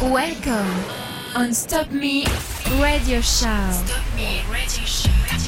Welcome on Stop Me Radio Show. Stop Me Radio Show.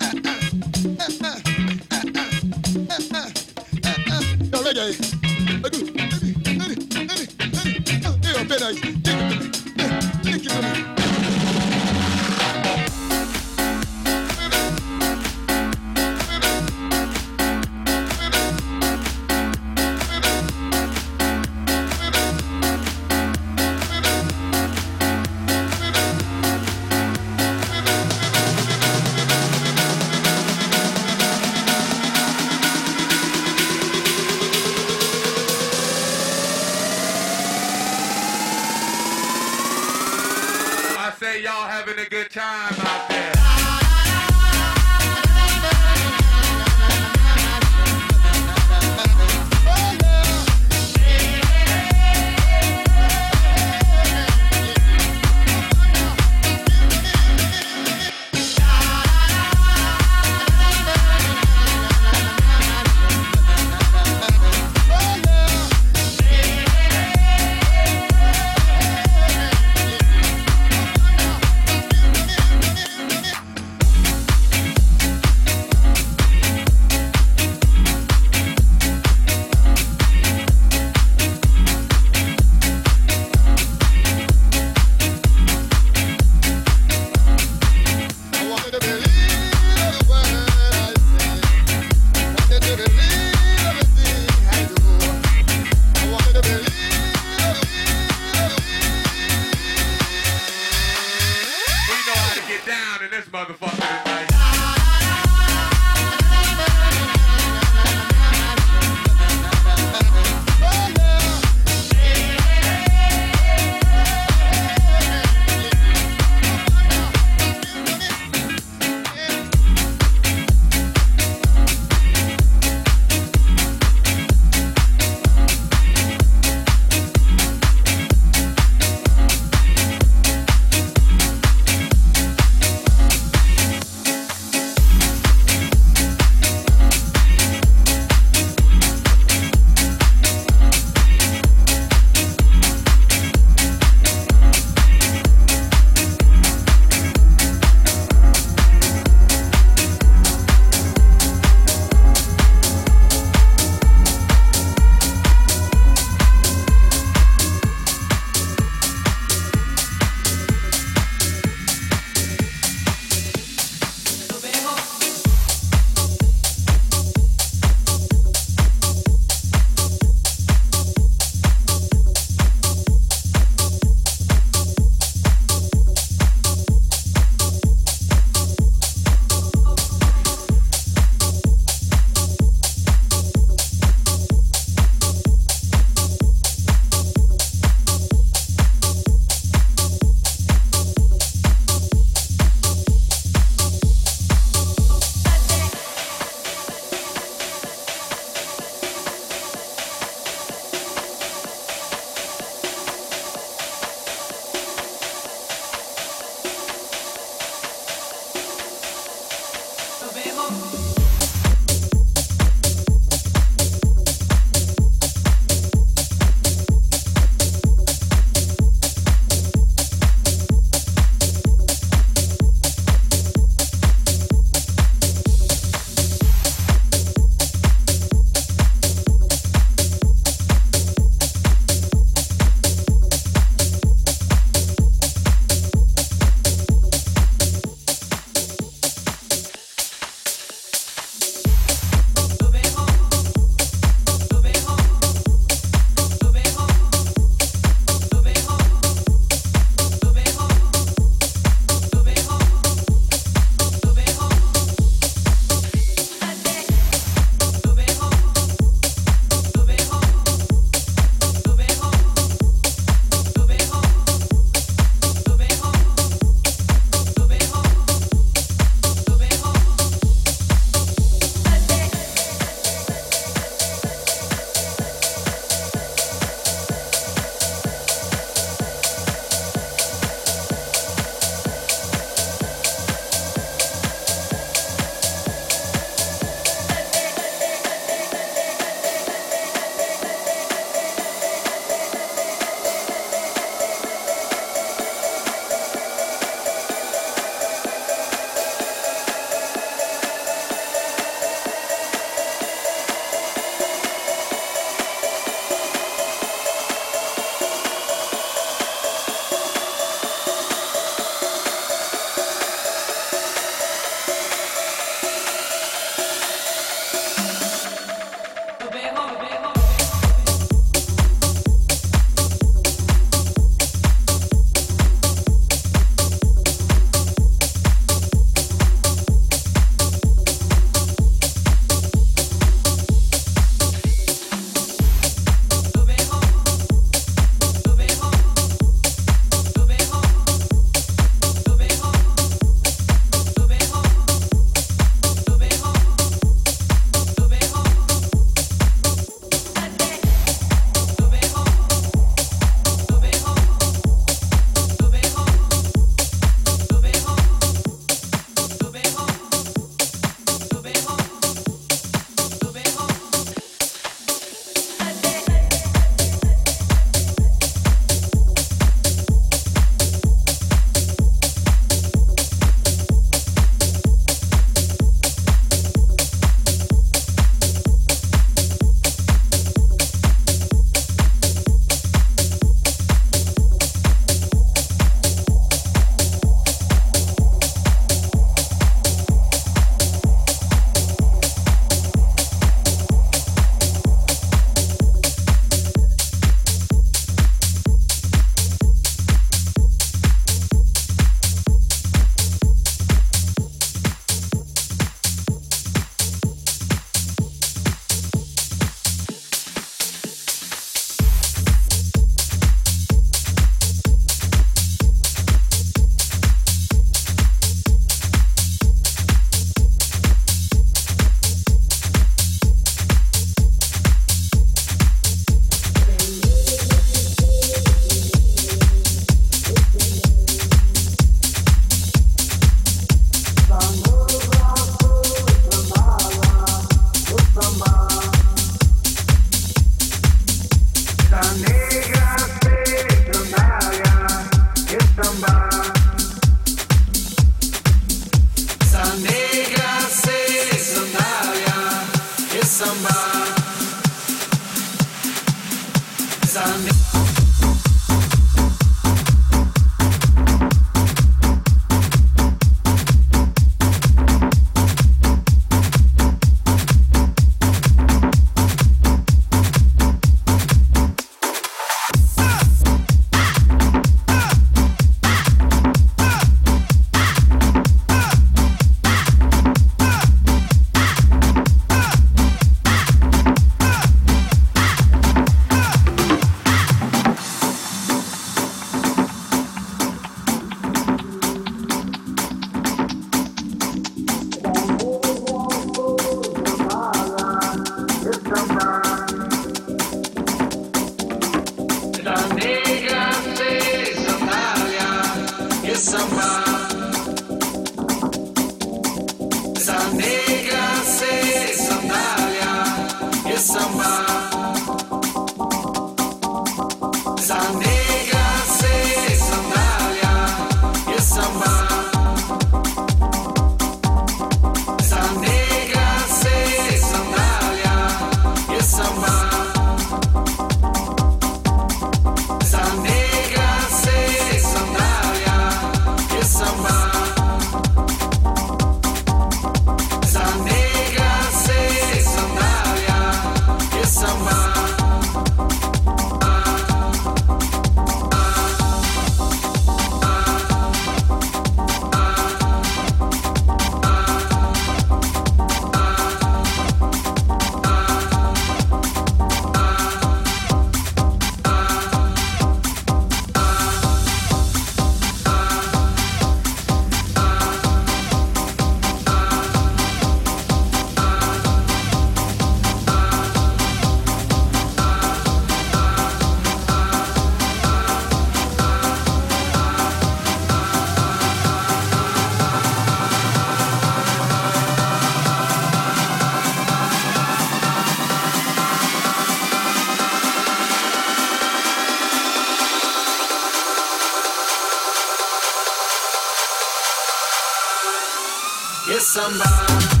Yes, somebody.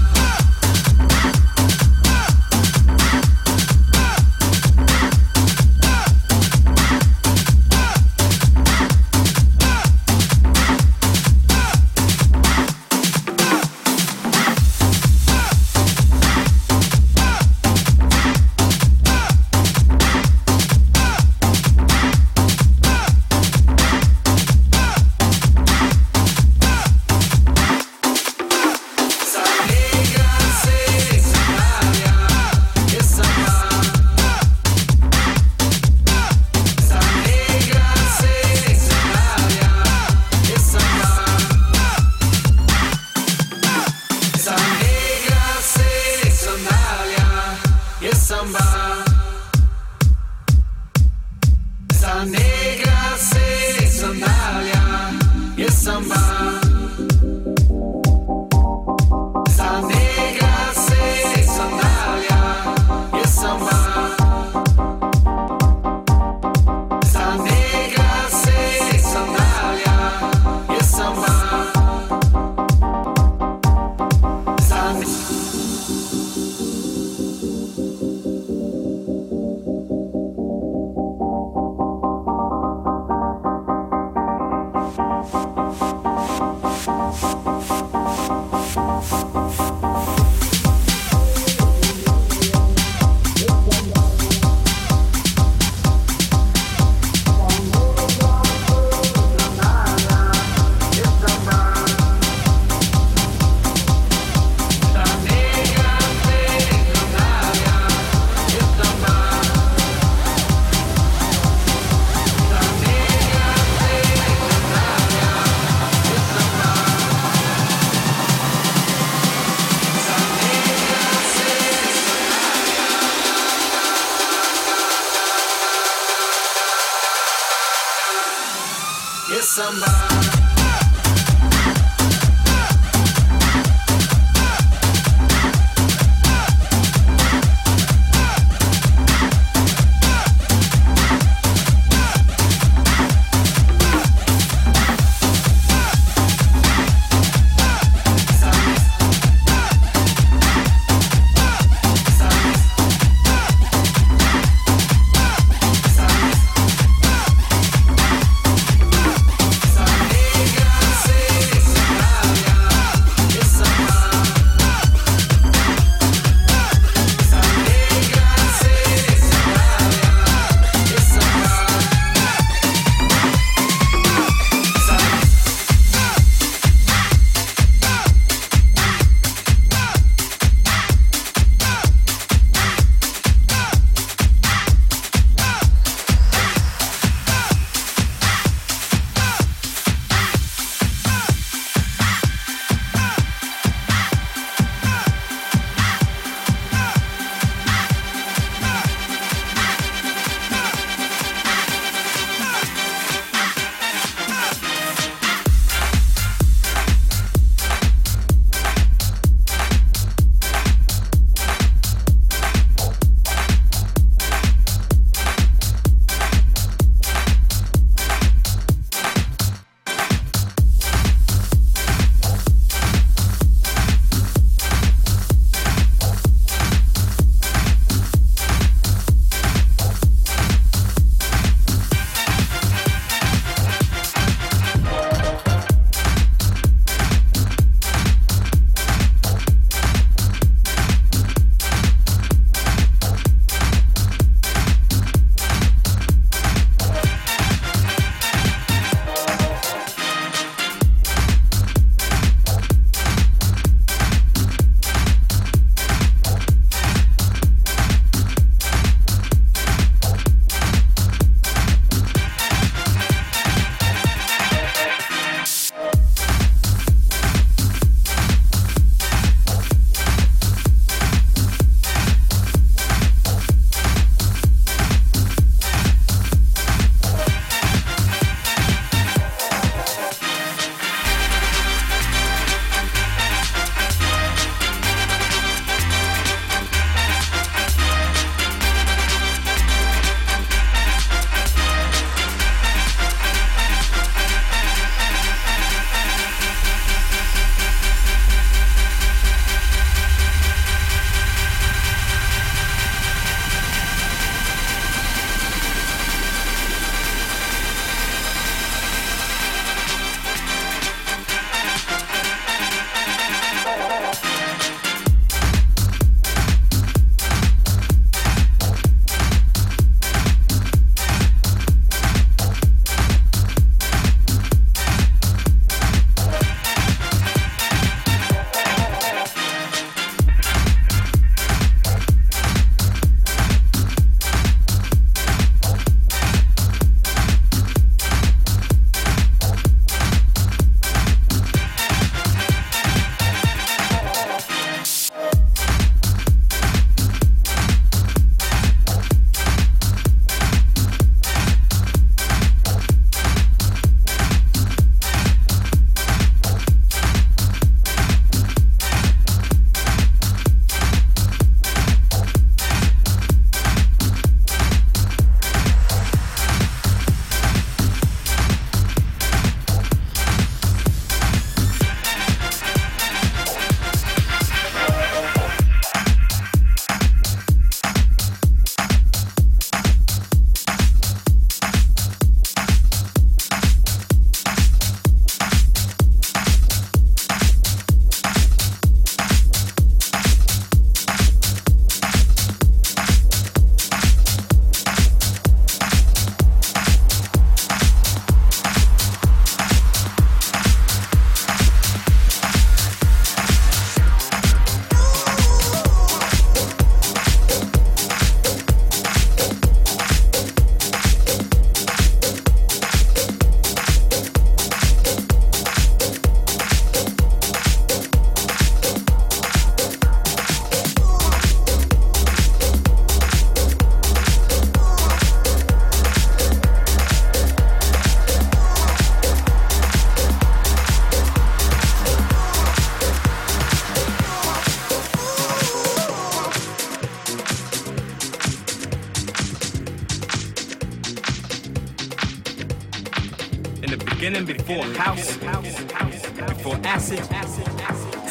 Before house, before acid,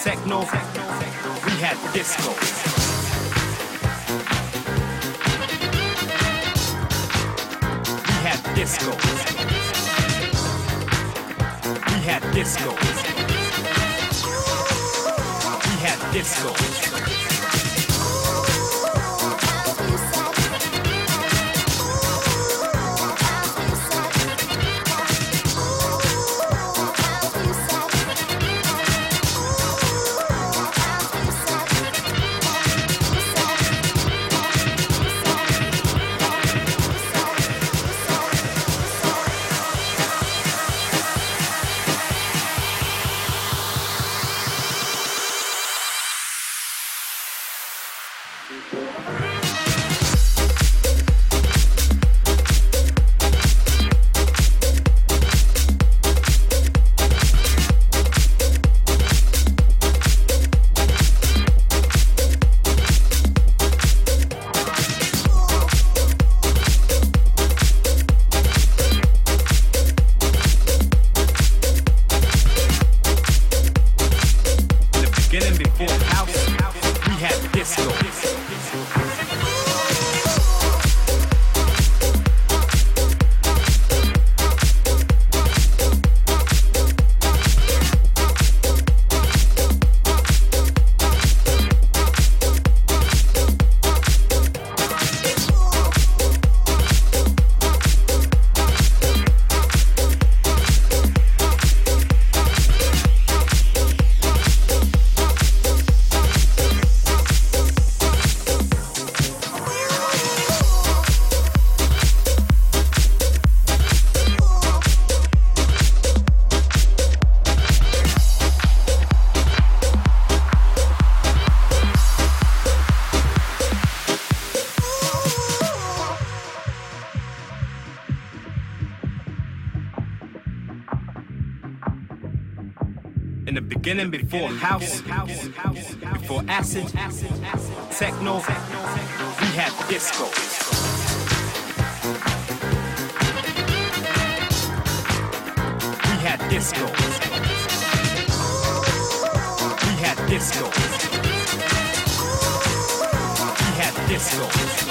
techno, we had disco. We had disco. We had disco. We had disco. In beginning, before house, before acid, acid, acid, techno, we had disco. We had disco. We had disco. We had disco.